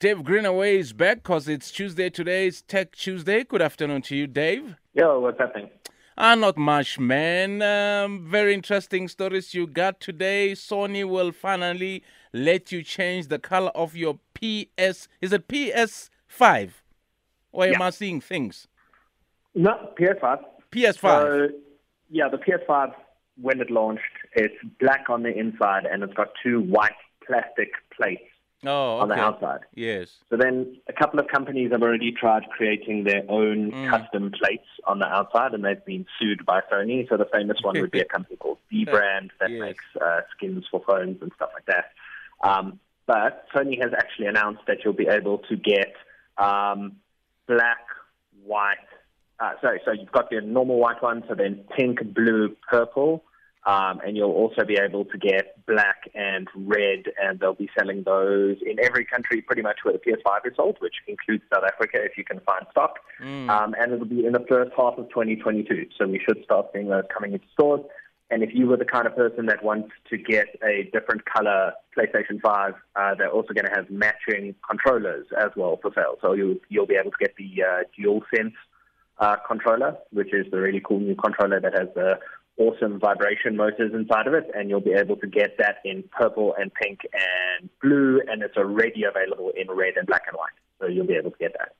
Dave Greenway is back because it's Tuesday today. It's Tech Tuesday. Good afternoon to you, Dave. Yo, what's happening? Ah, not much, man. Um, very interesting stories you got today. Sony will finally let you change the color of your PS. Is it PS5? Or am Yeah. I seeing things? No, PS5. PS5. So, yeah, the PS5, when it launched, it's black on the inside and it's got two white plastic plates oh, on the outside. Yes. So then a couple of companies have already tried creating their own Mm. custom plates on the outside and they've been sued by Sony. So the famous one would be a company called dbrand that Yes. makes uh, skins for phones and stuff like that. Um, but Sony has actually announced that you'll be able to get um, black, white. Uh, sorry, so you've got your normal white one, so then pink, blue, purple, um, and you'll also be able to get black and red, and they'll be selling those in every country pretty much where the PS5 is sold, which includes South Africa if you can find stock. Mm. Um, and it'll be in the first half of 2022, so we should start seeing those coming into stores. And if you were the kind of person that wants to get a different color PlayStation 5, uh, they're also going to have matching controllers as well for sale. So you'll, you'll be able to get the uh, DualSense uh, controller, which is the really cool new controller that has the awesome vibration motors inside of it, and you'll be able to get that in purple and pink and blue, and it's already available in red and black and white. So you'll be able to get that.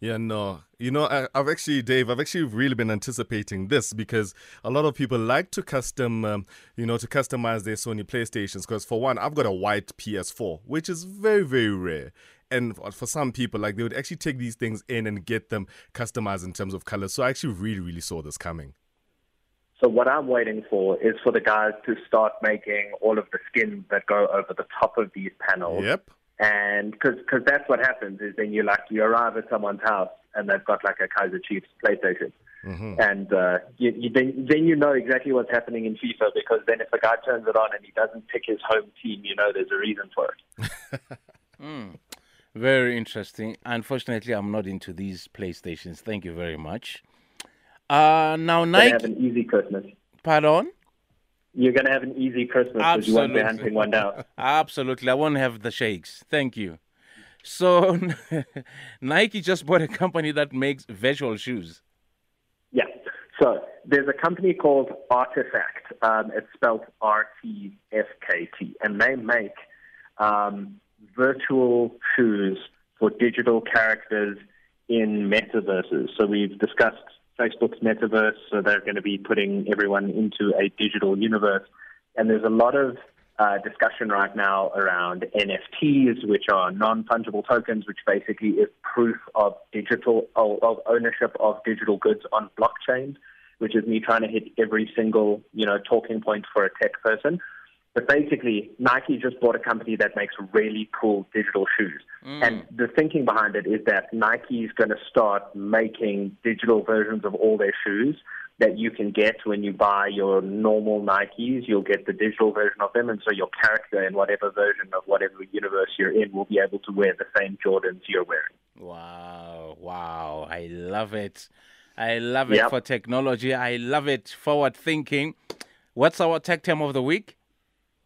Yeah, no. You know, I, I've actually, Dave, I've actually really been anticipating this because a lot of people like to custom, um, you know, to customize their Sony PlayStations. Because for one, I've got a white PS4, which is very, very rare. And for- some people, like they would actually take these things in and get them customized in terms of color. So I actually really, really saw this coming. So what I'm waiting for is for the guys to start making all of the skins that go over the top of these panels. Yep. And because that's what happens is then you like you arrive at someone's house and they've got like a Kaiser Chiefs PlayStation, and uh, you, you, then then you know exactly what's happening in FIFA because then if a guy turns it on and he doesn't pick his home team, you know there's a reason for it. Very interesting. Unfortunately, I'm not into these PlayStations. Thank you very much. Uh, now, Nike have an easy Christmas. Pardon? You're gonna have an easy Christmas because you won't be hunting one down. Absolutely. I won't have the shakes. Thank you. So, Nike just bought a company that makes virtual shoes. Yeah. So there's a company called Artifact. Um, it's spelled R-T-F-K-T, and they make um, virtual shoes for digital characters in metaverses. So we've discussed Facebook's metaverse, so they're going to be putting everyone into a digital universe. And there's a lot of uh, discussion right now around NFTs, which are non-fungible tokens, which basically is proof of digital of, of ownership of digital goods on blockchain, which is me trying to hit every single you know talking point for a tech person. But basically, Nike just bought a company that makes really cool digital shoes. Mm. And the thinking behind it is that Nike is going to start making digital versions of all their shoes that you can get when you buy your normal Nikes. You'll get the digital version of them, and so your character in whatever version of whatever universe you're in will be able to wear the same Jordans you're wearing. Wow. Wow. I love it. I love it Yep. for technology. I love it. Forward thinking. What's our tech term of the week?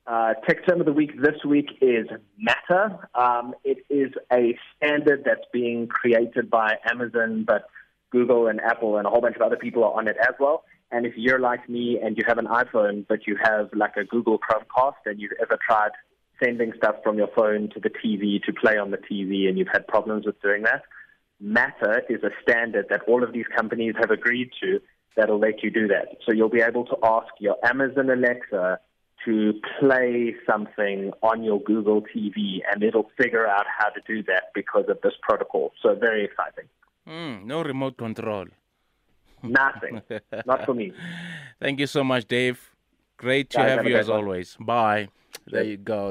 Uh, tech term of the week this week is Matter. Um, it is a standard that's being created by Amazon, but Google and Apple and a whole bunch of other people are on it as well. And if you're like me and you have an iPhone, but you have like a Google Chromecast and you've ever tried sending stuff from your phone to the TV to play on the TV and you've had problems with doing that, Matter is a standard that all of these companies have agreed to that'll let you do that. So you'll be able to ask your Amazon Alexa to play something on your Google TV and it'll figure out how to do that because of this protocol. So very exciting. Hmm, no remote control. Nothing. Not for me. Thank you so much, Dave. Great to have you as always. Bye. There you go.